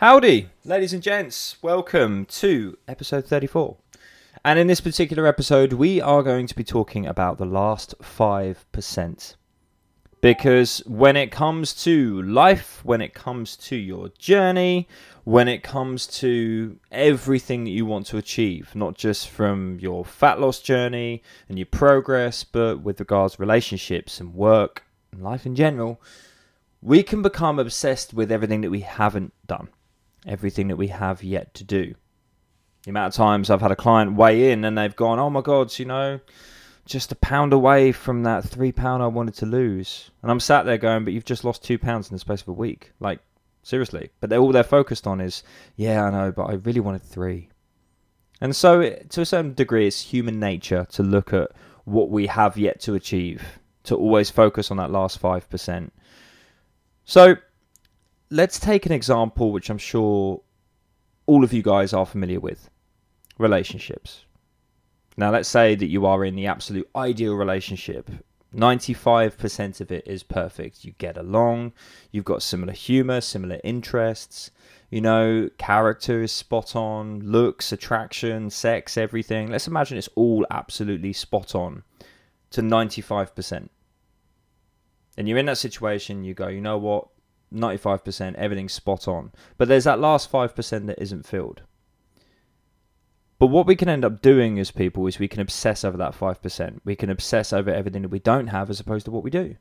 Howdy, ladies and gents. Welcome to episode 34. And in this particular episode, we are going to be talking about the last 5%. Because when it comes to life, when it comes to your journey, when it comes to everything that you want to achieve, not just from your fat loss journey and your progress, but with regards to relationships and work and life in general, we can become obsessed with everything that we haven't done, everything that we have yet to do. The amount of times I've had a client weigh in and they've gone, oh my God, you know, just a pound away from that three pound I wanted to lose. And I'm sat there going, but you've just lost two pounds in the space of a week. Like, seriously. But they're all they're focused on is, yeah, I know, but I really wanted three. And so, to a certain degree, it's human nature to look at what we have yet to achieve, to always focus on that last 5%. So, let's take an example which I'm sure all of you guys are familiar with relationships. Now, let's say that you are in the absolute ideal relationship. 95% of it is perfect. You get along, you've got similar humor, similar interests, you know, character is spot on, looks, attraction, sex, everything. Let's imagine it's all absolutely spot on to 95%. And you're in that situation, you go, you know what? 95%, everything's spot on. But there's that last 5% that isn't filled. But what we can end up doing as people is we can obsess over that 5%. We can obsess over everything that we don't have as opposed to what we do.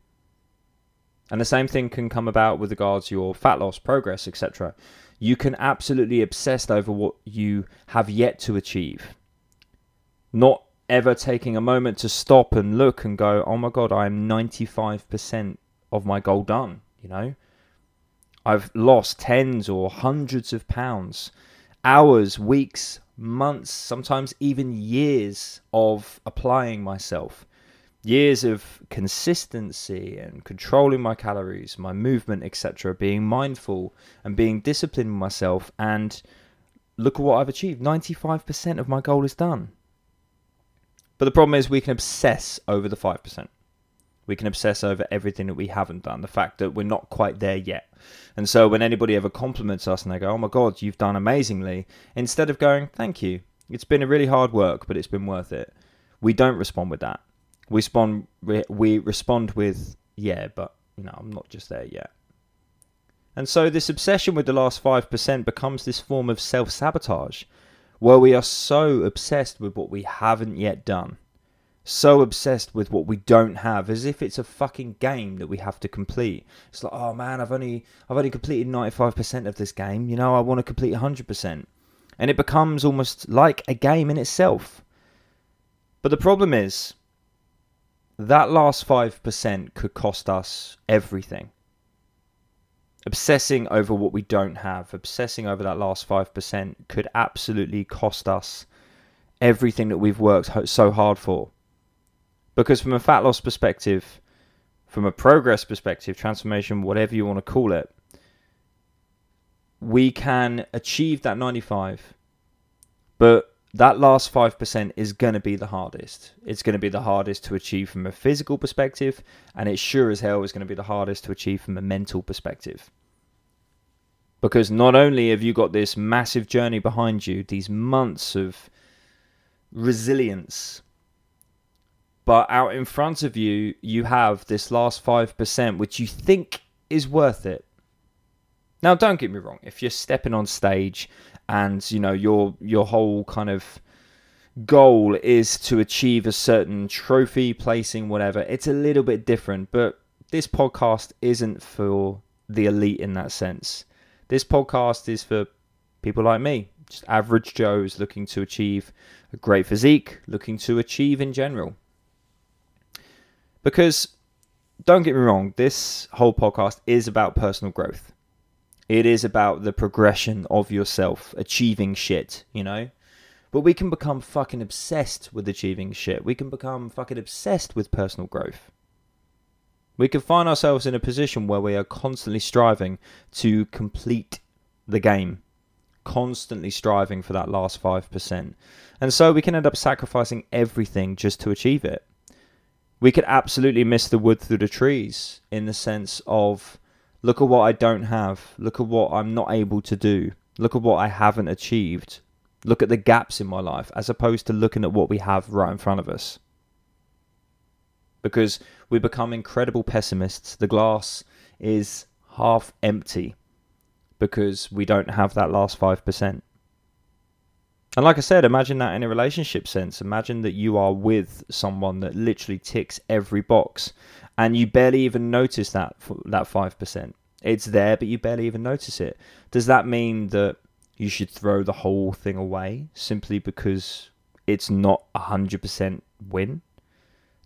And the same thing can come about with regards to your fat loss, progress, etc. You can absolutely obsess over what you have yet to achieve. Not ever taking a moment to stop and look and go, oh my God, I'm 95% of my goal done. You know, I've lost tens or hundreds of pounds, hours, weeks, months, sometimes even years of applying myself. Years of consistency and controlling my calories, my movement, etc., being mindful and being disciplined with myself. And look at what I've achieved 95% of my goal is done. But the problem is, we can obsess over the 5%. We can obsess over everything that we haven't done, the fact that we're not quite there yet. And so when anybody ever compliments us and they go, oh my God, you've done amazingly, instead of going, thank you, it's been a really hard work, but it's been worth it, we don't respond with that. We respond, we respond with, yeah, but you know, I'm not just there yet. And so this obsession with the last 5% becomes this form of self sabotage where we are so obsessed with what we haven't yet done so obsessed with what we don't have as if it's a fucking game that we have to complete. It's like oh man i've only i've only completed 95% of this game. You know i want to complete 100% and it becomes almost like a game in itself. But the problem is that last 5% could cost us everything. Obsessing over what we don't have obsessing over that last 5% could absolutely cost us everything that we've worked so hard for because from a fat loss perspective, from a progress perspective, transformation, whatever you want to call it, we can achieve that 95. But that last 5% is going to be the hardest. It's going to be the hardest to achieve from a physical perspective, and it sure as hell is going to be the hardest to achieve from a mental perspective. Because not only have you got this massive journey behind you, these months of resilience, but out in front of you, you have this last 5%, which you think is worth it. Now, don't get me wrong. If you're stepping on stage and, you know, your, your whole kind of goal is to achieve a certain trophy, placing, whatever, it's a little bit different. But this podcast isn't for the elite in that sense. This podcast is for people like me, just average Joes looking to achieve a great physique, looking to achieve in general. Because don't get me wrong, this whole podcast is about personal growth. It is about the progression of yourself, achieving shit, you know? But we can become fucking obsessed with achieving shit. We can become fucking obsessed with personal growth. We can find ourselves in a position where we are constantly striving to complete the game, constantly striving for that last 5%. And so we can end up sacrificing everything just to achieve it we could absolutely miss the wood through the trees in the sense of Look at what I don't have. Look at what I'm not able to do. Look at what I haven't achieved. Look at the gaps in my life as opposed to looking at what we have right in front of us. Because we become incredible pessimists. The glass is half empty because we don't have that last 5%. And like I said, imagine that in a relationship sense. Imagine that you are with someone that literally ticks every box and you barely even notice that that 5%. It's there but you barely even notice it. Does that mean that you should throw the whole thing away simply because it's not a 100% win?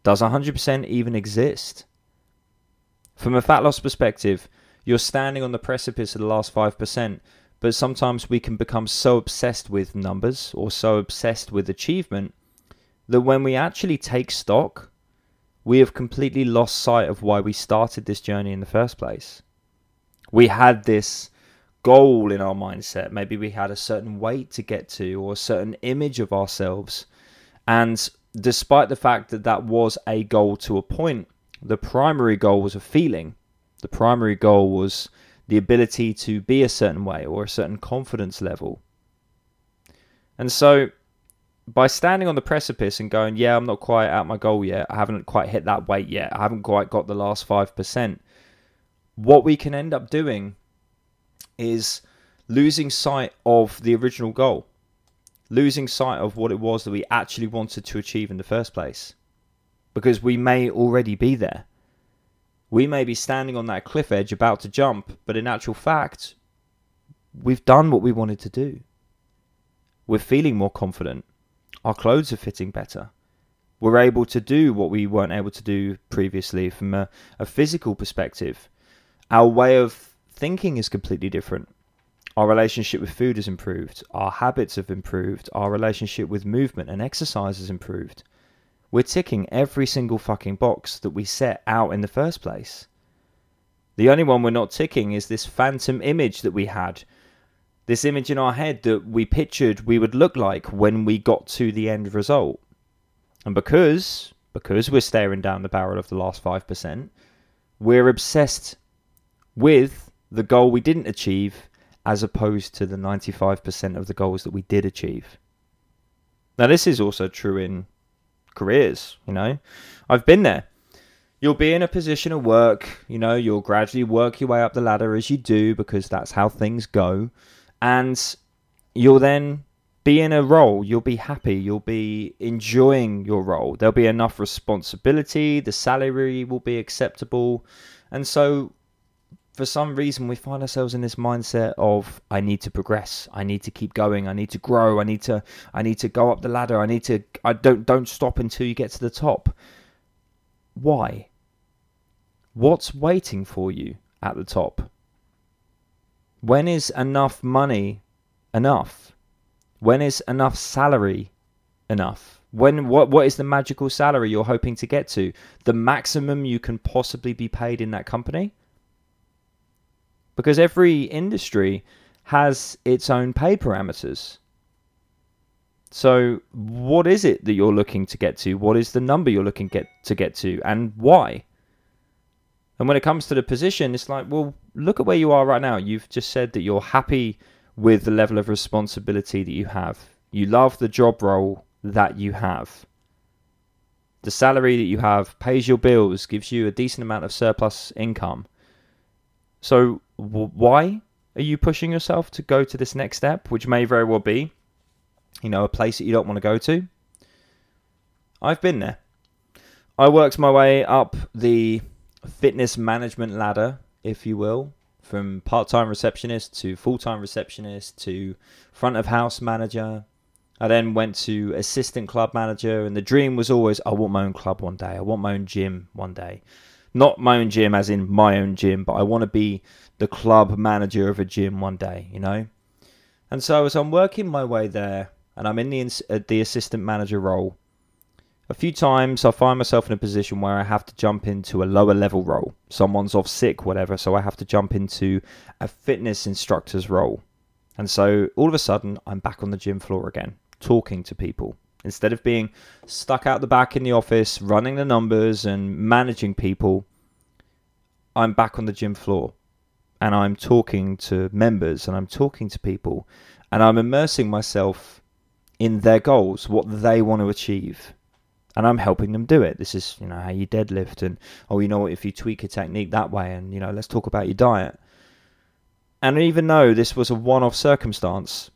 Does 100% even exist? From a fat loss perspective, you're standing on the precipice of the last 5%, but sometimes we can become so obsessed with numbers or so obsessed with achievement that when we actually take stock, we have completely lost sight of why we started this journey in the first place. We had this goal in our mindset. Maybe we had a certain weight to get to or a certain image of ourselves. And despite the fact that that was a goal to a point, the primary goal was a feeling. The primary goal was the ability to be a certain way or a certain confidence level. And so, by standing on the precipice and going, Yeah, I'm not quite at my goal yet, I haven't quite hit that weight yet, I haven't quite got the last 5%, what we can end up doing is losing sight of the original goal, losing sight of what it was that we actually wanted to achieve in the first place. Because we may already be there. We may be standing on that cliff edge about to jump, but in actual fact, we've done what we wanted to do. We're feeling more confident. Our clothes are fitting better. We're able to do what we weren't able to do previously from a, a physical perspective. Our way of thinking is completely different. Our relationship with food has improved. Our habits have improved. Our relationship with movement and exercise has improved. We're ticking every single fucking box that we set out in the first place. The only one we're not ticking is this phantom image that we had. This image in our head that we pictured we would look like when we got to the end result. And because because we're staring down the barrel of the last 5%, we're obsessed with the goal we didn't achieve as opposed to the 95% of the goals that we did achieve. Now, this is also true in careers, you know. I've been there. You'll be in a position of work, you know, you'll gradually work your way up the ladder as you do because that's how things go. And you'll then be in a role, you'll be happy, you'll be enjoying your role. There'll be enough responsibility, the salary will be acceptable. And so for some reason we find ourselves in this mindset of I need to progress, I need to keep going, I need to grow, I need to I need to go up the ladder, I need to I don't don't stop until you get to the top. Why? What's waiting for you at the top? When is enough money enough? When is enough salary enough? When what what is the magical salary you're hoping to get to? The maximum you can possibly be paid in that company? Because every industry has its own pay parameters. So, what is it that you're looking to get to? What is the number you're looking get to get to, and why? And when it comes to the position, it's like, well, look at where you are right now. You've just said that you're happy with the level of responsibility that you have. You love the job role that you have. The salary that you have pays your bills, gives you a decent amount of surplus income. So, why are you pushing yourself to go to this next step, which may very well be, you know, a place that you don't want to go to? I've been there. I worked my way up the fitness management ladder, if you will, from part time receptionist to full time receptionist to front of house manager. I then went to assistant club manager, and the dream was always I want my own club one day, I want my own gym one day. Not my own gym, as in my own gym, but I want to be the club manager of a gym one day, you know? And so as I'm working my way there and I'm in the, uh, the assistant manager role, a few times I find myself in a position where I have to jump into a lower level role. Someone's off sick, whatever, so I have to jump into a fitness instructor's role. And so all of a sudden, I'm back on the gym floor again, talking to people. Instead of being stuck out the back in the office, running the numbers and managing people, I'm back on the gym floor. And I'm talking to members and I'm talking to people and I'm immersing myself in their goals, what they want to achieve. And I'm helping them do it. This is, you know, how you deadlift and oh, you know what, if you tweak a technique that way and you know, let's talk about your diet. And even though this was a one-off circumstance,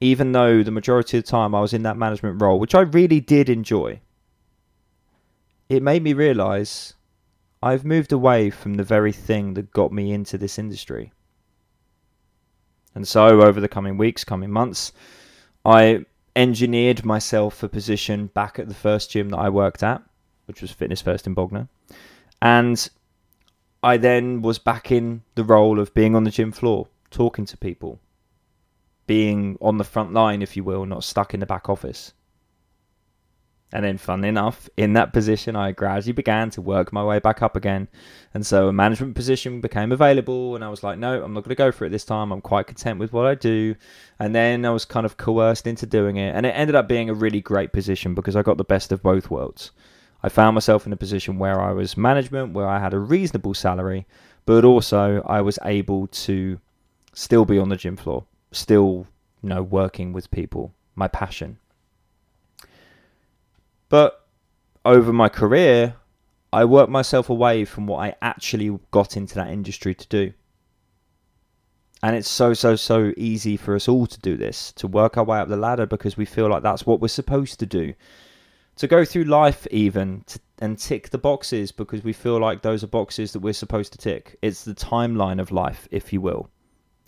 even though the majority of the time I was in that management role, which I really did enjoy, it made me realize I've moved away from the very thing that got me into this industry. And so, over the coming weeks, coming months, I engineered myself a position back at the first gym that I worked at, which was Fitness First in Bognor. And I then was back in the role of being on the gym floor, talking to people, being on the front line, if you will, not stuck in the back office. And then, fun enough, in that position, I gradually began to work my way back up again. And so a management position became available, and I was like, no, I'm not going to go for it this time. I'm quite content with what I do. And then I was kind of coerced into doing it. And it ended up being a really great position because I got the best of both worlds. I found myself in a position where I was management, where I had a reasonable salary, but also I was able to still be on the gym floor, still, you know, working with people, my passion. But over my career, I worked myself away from what I actually got into that industry to do. And it's so, so, so easy for us all to do this, to work our way up the ladder because we feel like that's what we're supposed to do. To go through life, even, to, and tick the boxes because we feel like those are boxes that we're supposed to tick. It's the timeline of life, if you will.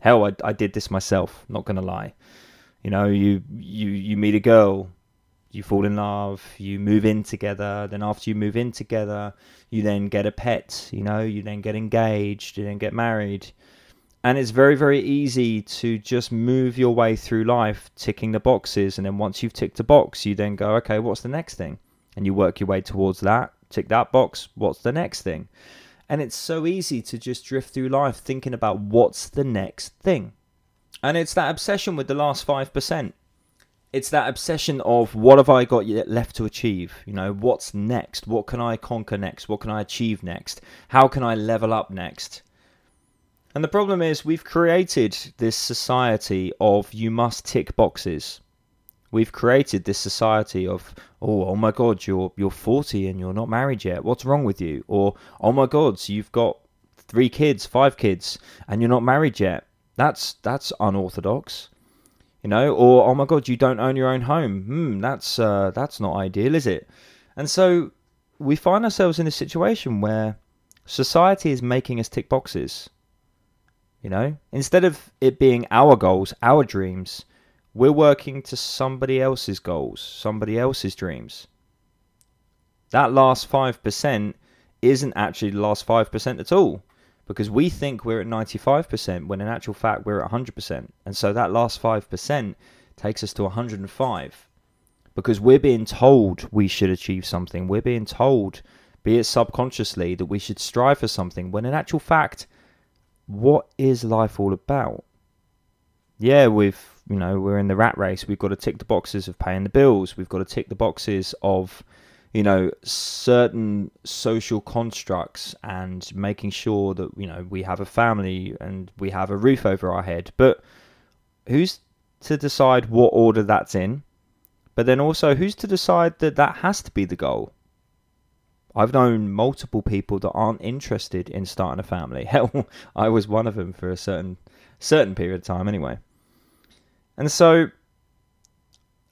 Hell, I, I did this myself, not going to lie. You know, you, you, you meet a girl, you fall in love, you move in together, then after you move in together, you then get a pet, you know, you then get engaged, you then get married. And it's very, very easy to just move your way through life ticking the boxes. And then once you've ticked a box, you then go, okay, what's the next thing? And you work your way towards that, tick that box, what's the next thing? And it's so easy to just drift through life thinking about what's the next thing. And it's that obsession with the last 5% it's that obsession of what have I got left to achieve? You know, what's next? What can I conquer next? What can I achieve next? How can I level up next? And the problem is, we've created this society of you must tick boxes. We've created this society of oh oh my god you're you're 40 and you're not married yet. What's wrong with you? Or oh my god so you've got three kids, five kids, and you're not married yet. That's that's unorthodox you know, or oh my god, you don't own your own home. Hmm, that's uh, that's not ideal, is it? And so we find ourselves in a situation where society is making us tick boxes. You know, instead of it being our goals, our dreams, we're working to somebody else's goals, somebody else's dreams. That last 5% isn't actually the last 5% at all because we think we're at 95% when in actual fact we're at 100%. And so that last 5% takes us to 105 because we're being told we should achieve something. We're being told, be it subconsciously, that we should strive for something when in actual fact, what is life all about? Yeah, we've, you know, we're in the rat race. We've got to tick the boxes of paying the bills. We've got to tick the boxes of you know certain social constructs and making sure that you know we have a family and we have a roof over our head but who's to decide what order that's in but then also who's to decide that that has to be the goal I've known multiple people that aren't interested in starting a family. Hell, I was one of them for a certain certain period of time anyway. And so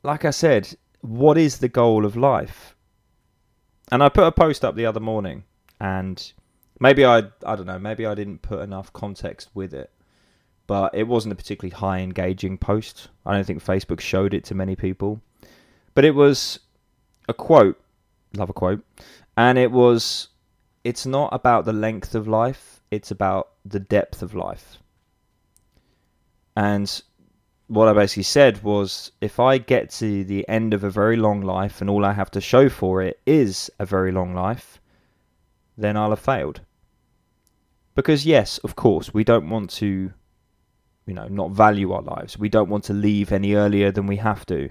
like I said, what is the goal of life? And I put a post up the other morning, and maybe I I don't know, maybe I didn't put enough context with it, but it wasn't a particularly high engaging post. I don't think Facebook showed it to many people, but it was a quote, love a quote, and it was, it's not about the length of life, it's about the depth of life. And what I basically said was if I get to the end of a very long life and all I have to show for it is a very long life, then I'll have failed. Because, yes, of course, we don't want to, you know, not value our lives. We don't want to leave any earlier than we have to.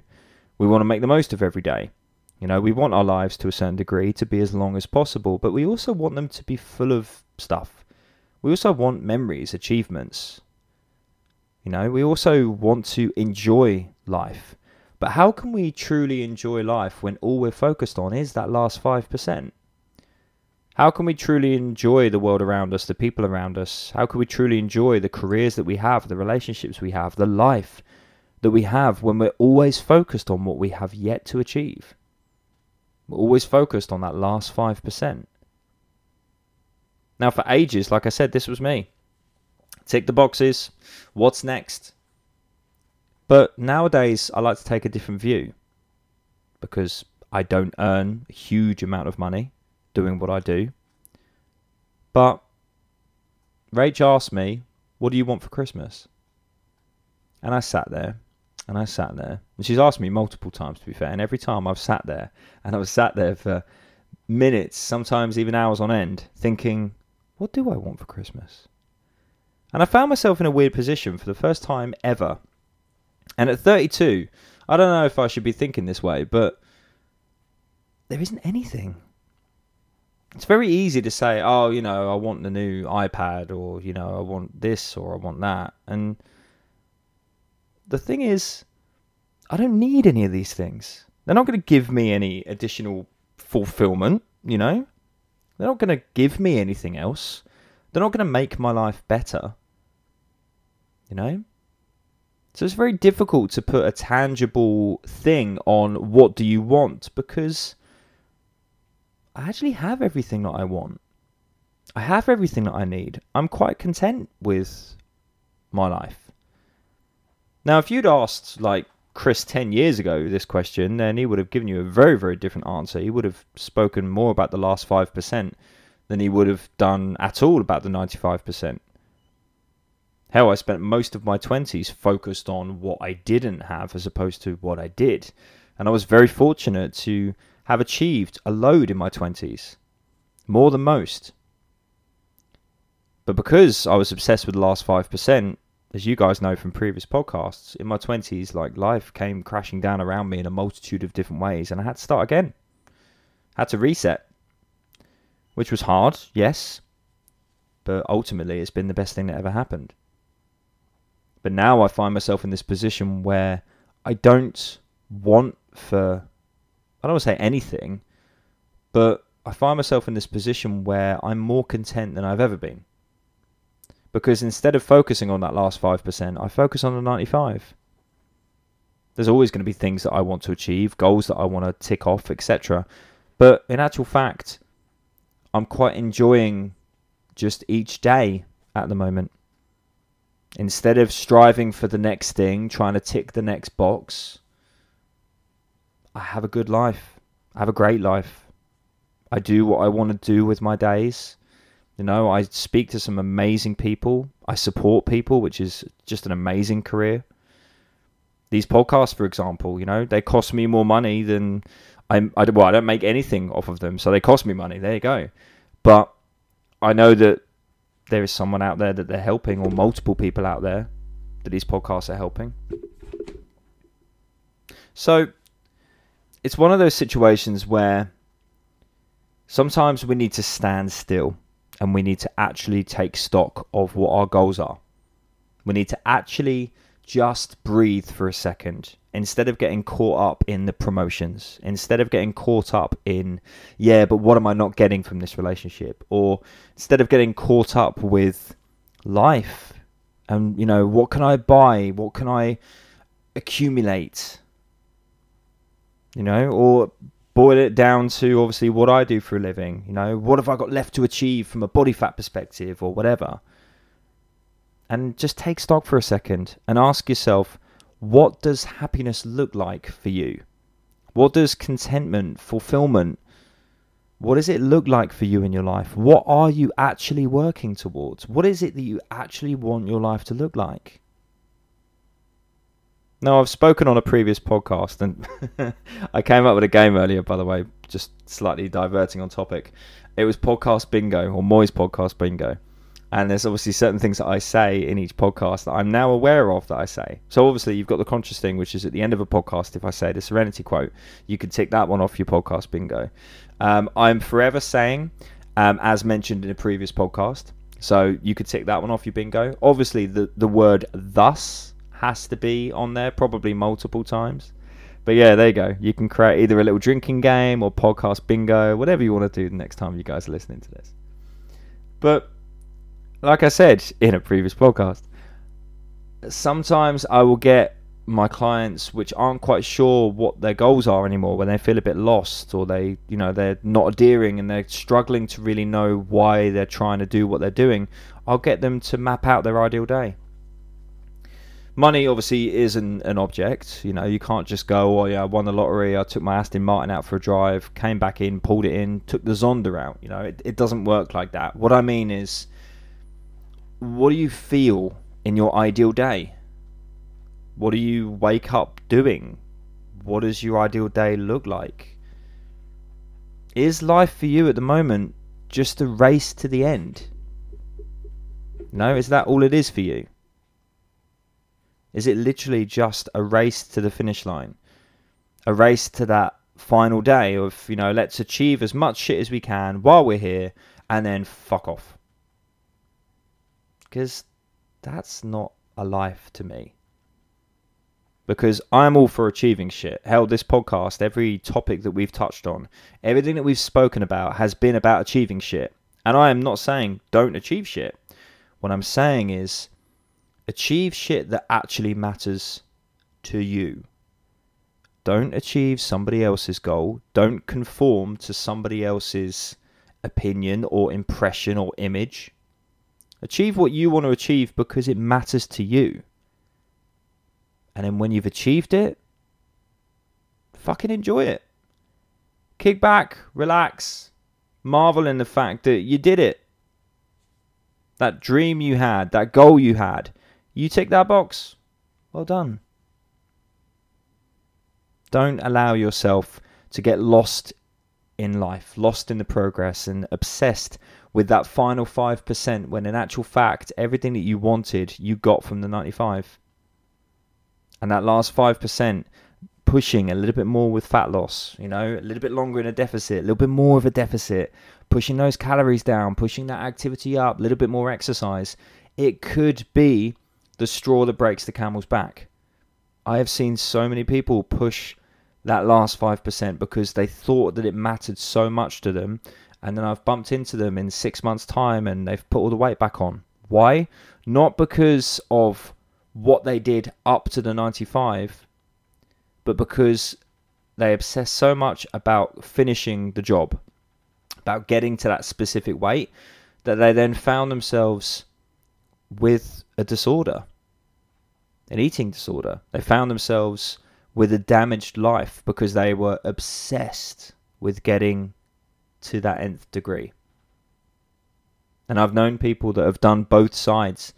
We want to make the most of every day. You know, we want our lives to a certain degree to be as long as possible, but we also want them to be full of stuff We also want memories, achievements. You know, we also want to enjoy life. But how can we truly enjoy life when all we're focused on is that last 5%? How can we truly enjoy the world around us, the people around us? How can we truly enjoy the careers that we have, the relationships we have, the life that we have when we're always focused on what we have yet to achieve? We're always focused on that last 5%. Now, for ages, like I said, this was me. Tick the boxes. What's next? But nowadays, I like to take a different view because I don't earn a huge amount of money doing what I do. But Rach asked me, What do you want for Christmas? And I sat there and I sat there. And she's asked me multiple times, to be fair. And every time I've sat there and I was sat there for minutes, sometimes even hours on end, thinking, What do I want for Christmas? And I found myself in a weird position for the first time ever. And at 32, I don't know if I should be thinking this way, but there isn't anything it's very easy to say, oh, you know, I want the new iPad or, you know, I want this or I want that. And the thing is, I don't need any of these things. They're not going to give me any additional fulfillment, you know? They're not going to give me anything else. They're not going to make my life better, you know? So it's very difficult to put a tangible thing on what do you want because I actually have everything that I want. I have everything that I need. I'm quite content with my life. Now, if you'd asked, like, Chris 10 years ago this question, then he would have given you a very, very different answer. He would have spoken more about the last 5% than he would have done at all about the 95%. Hell, I spent most of my 20s focused on what I didn't have as opposed to what I did. And I was very fortunate to have achieved a load in my 20s, more than most. But because I was obsessed with the last 5%, as you guys know from previous podcasts, in my 20s, like life came crashing down around me in a multitude of different ways, and I had to start again. I Had to reset, which was hard, yes, but ultimately it's been the best thing that ever happened. But now I find myself in this position where I don't want for I don't want to say anything, but I find myself in this position where I'm more content than I've ever been. Because instead of focusing on that last 5%, I focus on the 95. There's always going to be things that I want to achieve, goals that I want to tick off, etc. But in actual fact, I'm quite enjoying just each day at the moment. Instead of striving for the next thing, trying to tick the next box, I have a good life. I have a great life. I do what I want to do with my days. You know, I speak to some amazing people. I support people, which is just an amazing career. These podcasts, for example, you know, they cost me more money than I'm. I, well, I don't make anything off of them, so they cost me money. There you go. But I know that there is someone out there that they're helping, or multiple people out there that these podcasts are helping. So it's one of those situations where sometimes we need to stand still and we need to actually take stock of what our goals are. We need to actually just breathe for a second instead of getting caught up in the promotions, instead of getting caught up in, yeah, but what am I not getting from this relationship? Or instead of getting caught up with life and, you know, what can I buy? What can I accumulate? you know, or boil it down to obviously what I do for a living, you know, what have I got left to achieve from a body fat perspective or whatever. And just take stock for a second and ask yourself, what does happiness look like for you? What does contentment, fulfillment, what does it look like for you in your life? What are you actually working towards? What is it that you actually want your life to look like? Now, I've spoken on a previous podcast, and I came up with a game earlier, by the way, just slightly diverting on topic. It was podcast bingo, or Moy's podcast bingo. And there's obviously certain things that I say in each podcast that I'm now aware of that I say. So obviously you've got the conscious thing, which is at the end of a podcast. If I say the Serenity quote, you can tick that one off your podcast bingo. Um, I'm forever saying, um, as mentioned in a previous podcast, So you could tick that one off your bingo. Obviously, the, the word thus has to be on there, probably multiple times. But yeah, there you go. You can create either a little drinking game or podcast bingo, whatever you want to do the next time you guys are listening to this. But like I said in a previous podcast, sometimes I will get my clients which aren't quite sure what their goals are anymore when they feel a bit lost or they you know they're not adhering and they're struggling to really know why they're trying to do what they're doing i'll get them to map out their ideal day. Money obviously is an, an object you know you can't just go oh yeah i won the lottery i took my aston martin out for a drive came back in pulled it in took the zonda out you know it, it doesn't work like that. What i mean is what do you feel in your ideal day what do you wake up doing? What does your ideal day look like? Is life for you at the moment just a race to the end? No, is that all it is for you? Is it literally just a race to the finish line? A race to that final day of, you know, let's achieve as much shit as we can while we're here and then fuck off. Because that's not a life to me because I'm all for achieving shit. Hell, this podcast, every topic that we've touched on, everything that we've spoken about has been about achieving shit. And I am not saying don't achieve shit. What I'm saying is achieve shit that actually matters to you. Don't achieve somebody else's goal. Don't conform to somebody else's opinion or impression or image. Achieve what you want to achieve because it matters to you. And then when you've achieved it, fucking enjoy it. Kick back, relax, marvel in the fact that you did it. That dream you had, that goal you had, you tick that box. Well done. Don't allow yourself to get lost in life, lost in the progress, and obsessed with that final 5% when in actual fact, everything that you wanted, you got from the 95 and that last 5% pushing a little bit more with fat loss, you know, a little bit longer in a deficit, a little bit more of a deficit, pushing those calories down, pushing that activity up, a little bit more exercise, it could be the straw that breaks the camel's back. I have seen so many people push that last 5% because they thought that it mattered so much to them. And then I've bumped into them in six months' time and they've put all the weight back on. Why? Not because of what they did up to the 95, but because they obsess so much about finishing the job, about getting to that specific weight, that they then found themselves with a disorder, an eating disorder. They found themselves with a damaged life because they were obsessed with getting to that nth degree. And I've known people that have done both sides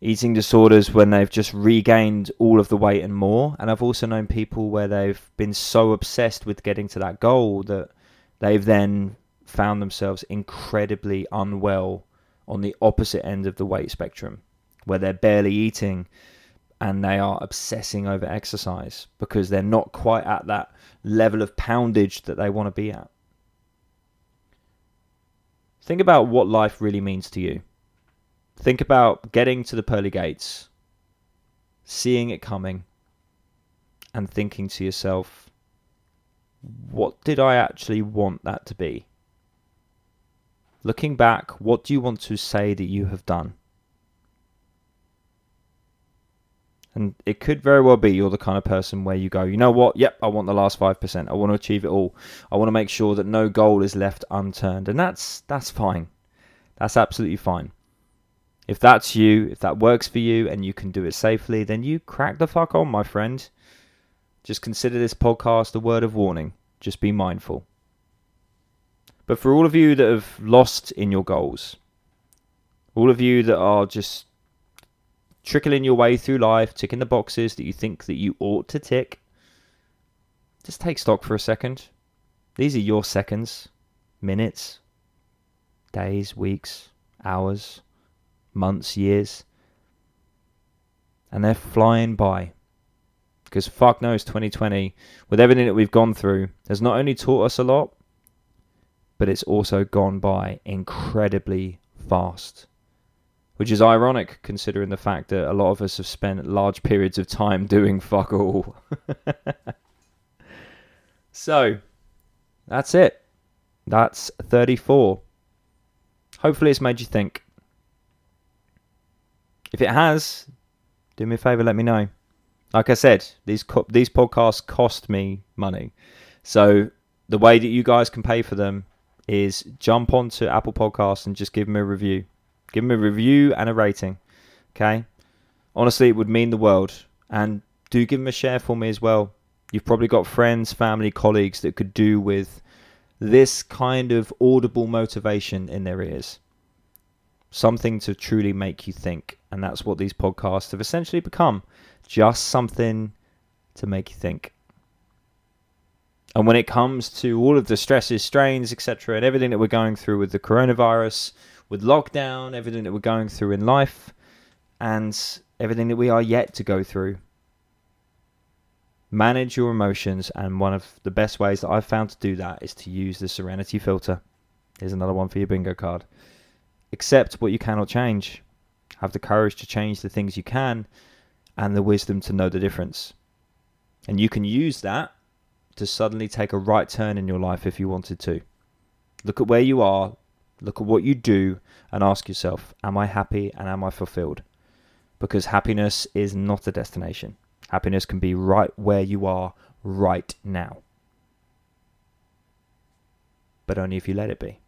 eating disorders when they've just regained all of the weight and more. And I've also known people where they've been so obsessed with getting to that goal that they've then found themselves incredibly unwell on the opposite end of the weight spectrum, where they're barely eating and they are obsessing over exercise because they're not quite at that level of poundage that they want to be at. Think about what life really means to you. Think about getting to the pearly gates, seeing it coming, and thinking to yourself, what did I actually want that to be? Looking back, what do you want to say that you have done? And it could very well be you're the kind of person where you go, you know what? Yep, I want the last 5%. I want to achieve it all. I want to make sure that no goal is left unturned. And that's that's fine. That's absolutely fine. If that's you, if that works for you and you can do it safely, then you crack the fuck on, my friend. Just consider this podcast a word of warning. Just be mindful. But for all of you that have lost in your goals, all of you that are just trickling your way through life, ticking the boxes that you think that you ought to tick, just take stock for a second. These are your seconds, minutes, days, weeks, hours months, years. And they're flying by. Because fuck knows 2020, with everything that we've gone through, has not only taught us a lot, but it's also gone by incredibly fast. Which is ironic considering the fact that a lot of us have spent large periods of time doing fuck all. so, that's it. That's 34. Hopefully, it's made you think. If it has, do me a favor, let me know. Like I said, these co- these podcasts cost me money, so the way that you guys can pay for them is jump onto Apple Podcasts and just give them a review. Give them a review and a rating. Okay? Honestly, it would mean the world. And do give them a share for me as well. You've probably got friends, family, colleagues that could do with this kind of audible motivation in their ears. Something to truly make you think. And that's what these podcasts have essentially become just something to make you think. And when it comes to all of the stresses, strains, etc., and everything that we're going through with the coronavirus, with lockdown, everything that we're going through in life, and everything that we are yet to go through, manage your emotions. And one of the best ways that I've found to do that is to use the Serenity filter. Here's another one for your bingo card. Accept what you cannot change. Have the courage to change the things you can, and the wisdom to know the difference. And you can use that to suddenly take a right turn in your life if you wanted to. Look at where you are, look at what you do, and ask yourself, Am I happy and am I fulfilled? Because happiness is not a destination. Happiness can be right where you are right now. But only if you let it be.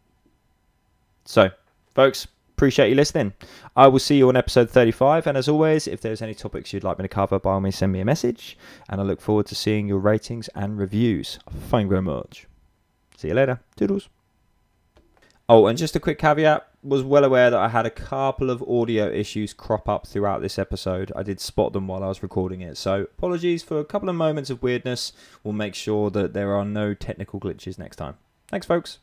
So, folks, Appreciate you listening. I will see you on episode 35. And as always, if there's any topics you'd like me to cover, by all means send me a message. And I look forward to seeing your ratings and reviews. Thank you very much. See you later. Toodles. Oh, and just a quick caveat was well aware that I had a couple of audio issues crop up throughout this episode. I did spot them while I was recording it. So apologies for a couple of moments of weirdness. We'll make sure that there are no technical glitches next time. Thanks, folks.